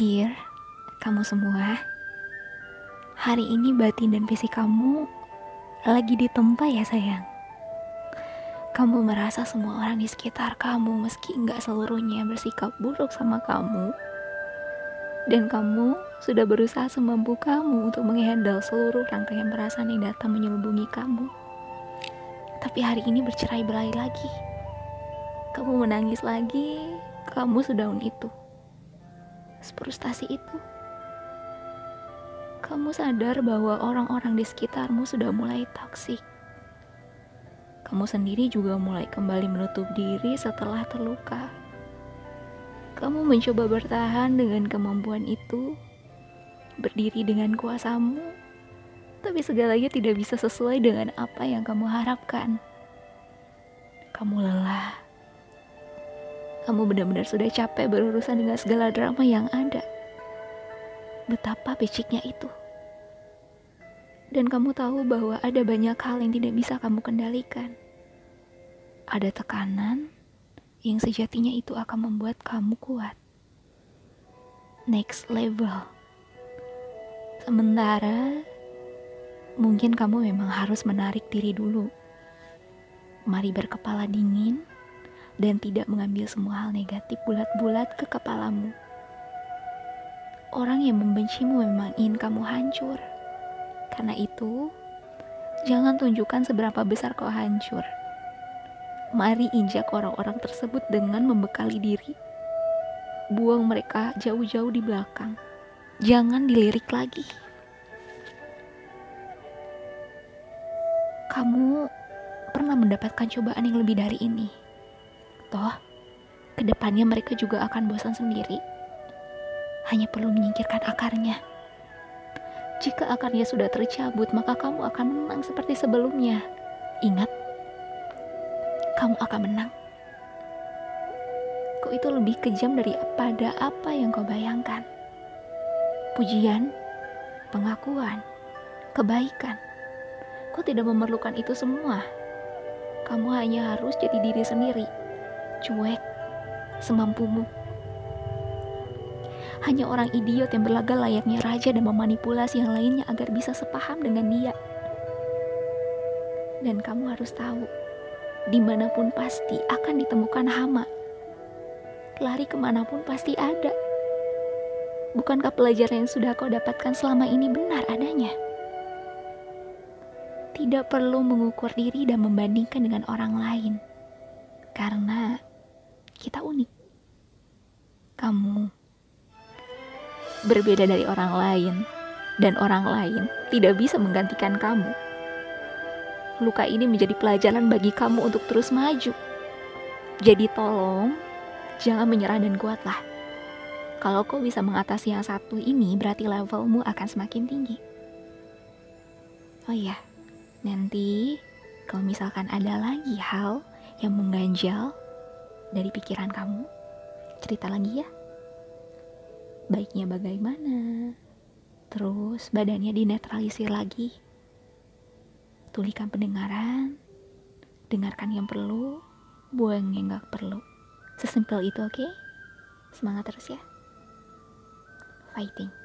Dear, kamu semua, hari ini batin dan fisik kamu lagi ditempa ya sayang. Kamu merasa semua orang di sekitar kamu meski nggak seluruhnya bersikap buruk sama kamu. Dan kamu sudah berusaha semampu kamu untuk menghandle seluruh rangkaian perasaan yang datang menyelubungi kamu. Tapi hari ini bercerai berai lagi. Kamu menangis lagi, kamu sedaun itu frustasi itu. Kamu sadar bahwa orang-orang di sekitarmu sudah mulai toksik. Kamu sendiri juga mulai kembali menutup diri setelah terluka. Kamu mencoba bertahan dengan kemampuan itu, berdiri dengan kuasamu, tapi segalanya tidak bisa sesuai dengan apa yang kamu harapkan. Kamu lelah kamu benar-benar sudah capek berurusan dengan segala drama yang ada. Betapa beciknya itu. Dan kamu tahu bahwa ada banyak hal yang tidak bisa kamu kendalikan. Ada tekanan yang sejatinya itu akan membuat kamu kuat. Next level. Sementara mungkin kamu memang harus menarik diri dulu. Mari berkepala dingin dan tidak mengambil semua hal negatif bulat-bulat ke kepalamu. Orang yang membencimu memang ingin kamu hancur. Karena itu, jangan tunjukkan seberapa besar kau hancur. Mari injak orang-orang tersebut dengan membekali diri. Buang mereka jauh-jauh di belakang. Jangan dilirik lagi. Kamu pernah mendapatkan cobaan yang lebih dari ini Toh, ke depannya mereka juga akan bosan sendiri. Hanya perlu menyingkirkan akarnya. Jika akarnya sudah tercabut, maka kamu akan menang seperti sebelumnya. Ingat, kamu akan menang. Kau itu lebih kejam daripada apa yang kau bayangkan. Pujian, pengakuan, kebaikan. Kau tidak memerlukan itu semua. Kamu hanya harus jadi diri sendiri cuek, semampumu. Hanya orang idiot yang berlagak layaknya raja dan memanipulasi yang lainnya agar bisa sepaham dengan dia. Dan kamu harus tahu, di mana pun pasti akan ditemukan hama. Lari ke mana pun pasti ada. Bukankah pelajaran yang sudah kau dapatkan selama ini benar adanya? Tidak perlu mengukur diri dan membandingkan dengan orang lain. Karena kita unik. Kamu berbeda dari orang lain, dan orang lain tidak bisa menggantikan kamu. Luka ini menjadi pelajaran bagi kamu untuk terus maju. Jadi, tolong jangan menyerah dan kuatlah. Kalau kau bisa mengatasi yang satu ini, berarti levelmu akan semakin tinggi. Oh iya, nanti kalau misalkan ada lagi hal yang mengganjal dari pikiran kamu, cerita lagi ya. Baiknya bagaimana? Terus badannya dinetralisir lagi. Tulikan pendengaran, dengarkan yang perlu, buang yang gak perlu. Sesimpel itu oke? Okay? Semangat terus ya. Fighting.